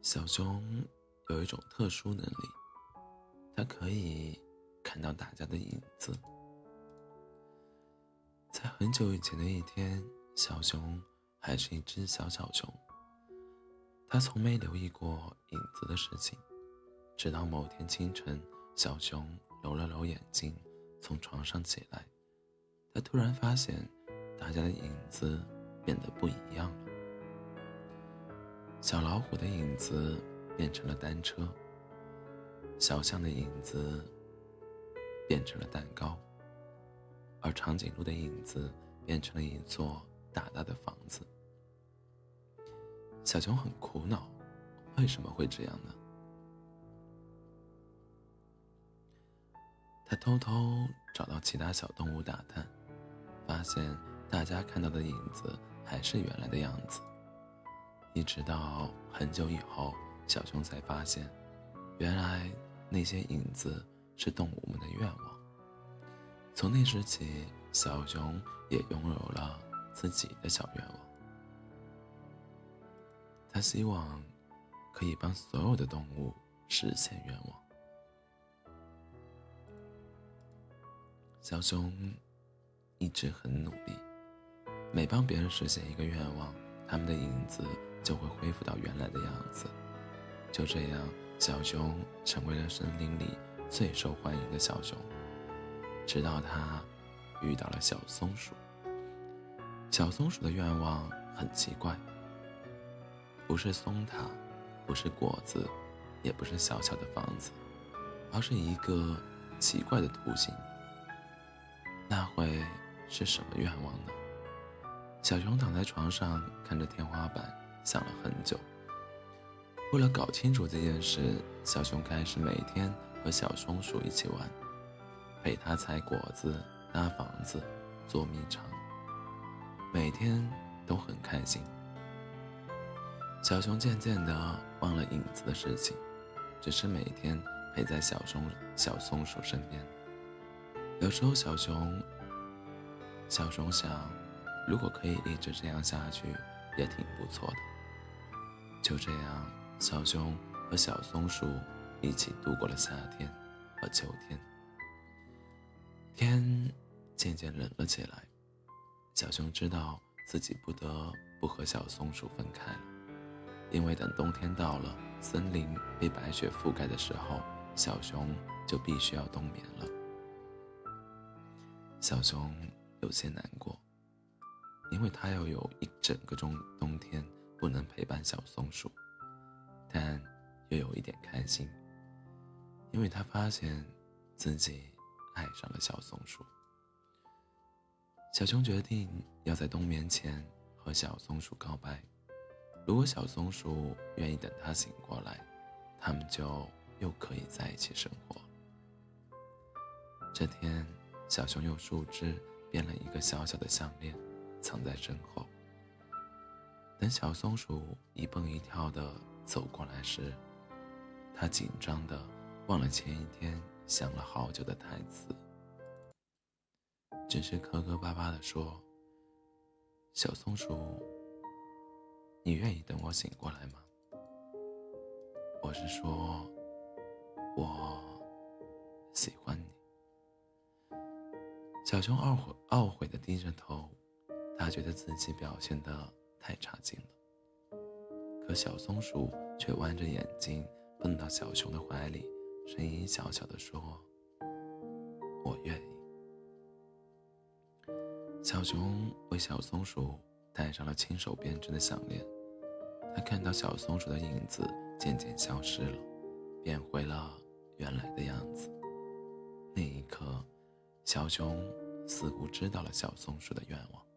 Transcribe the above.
小熊有一种特殊能力，它可以看到大家的影子。在很久以前的一天，小熊还是一只小小熊，它从没留意过影子的事情。直到某天清晨，小熊揉了揉眼睛，从床上起来，他突然发现大家的影子变得不一样了。小老虎的影子变成了单车，小象的影子变成了蛋糕，而长颈鹿的影子变成了一座大大的房子。小熊很苦恼，为什么会这样呢？他偷偷找到其他小动物打探，发现大家看到的影子还是原来的样子。一直到很久以后，小熊才发现，原来那些影子是动物们的愿望。从那时起，小熊也拥有了自己的小愿望。他希望可以帮所有的动物实现愿望。小熊一直很努力，每帮别人实现一个愿望，他们的影子。就会恢复到原来的样子。就这样，小熊成为了森林里最受欢迎的小熊。直到他遇到了小松鼠。小松鼠的愿望很奇怪，不是松塔，不是果子，也不是小小的房子，而是一个奇怪的图形。那会是什么愿望呢？小熊躺在床上，看着天花板。想了很久，为了搞清楚这件事，小熊开始每天和小松鼠一起玩，陪它采果子、搭房子、捉迷藏，每天都很开心。小熊渐渐的忘了影子的事情，只是每天陪在小松小松鼠身边。有时候，小熊小熊想，如果可以一直这样下去，也挺不错的。就这样，小熊和小松鼠一起度过了夏天和秋天。天渐渐冷了起来，小熊知道自己不得不和小松鼠分开了，因为等冬天到了，森林被白雪覆盖的时候，小熊就必须要冬眠了。小熊有些难过，因为它要有一整个冬冬天。不能陪伴小松鼠，但又有一点开心，因为他发现自己爱上了小松鼠。小熊决定要在冬眠前和小松鼠告白，如果小松鼠愿意等他醒过来，他们就又可以在一起生活。这天，小熊用树枝编了一个小小的项链，藏在身后。等小松鼠一蹦一跳的走过来时，他紧张的忘了前一天想了好久的台词，只是磕磕巴巴的说：“小松鼠，你愿意等我醒过来吗？”我是说，我喜欢你。小熊懊悔懊悔的低着头，他觉得自己表现的。太差劲了，可小松鼠却弯着眼睛蹦到小熊的怀里，声音小小的说：“我愿意。”小熊为小松鼠戴上了亲手编织的项链，他看到小松鼠的影子渐渐消失了，变回了原来的样子。那一刻，小熊似乎知道了小松鼠的愿望。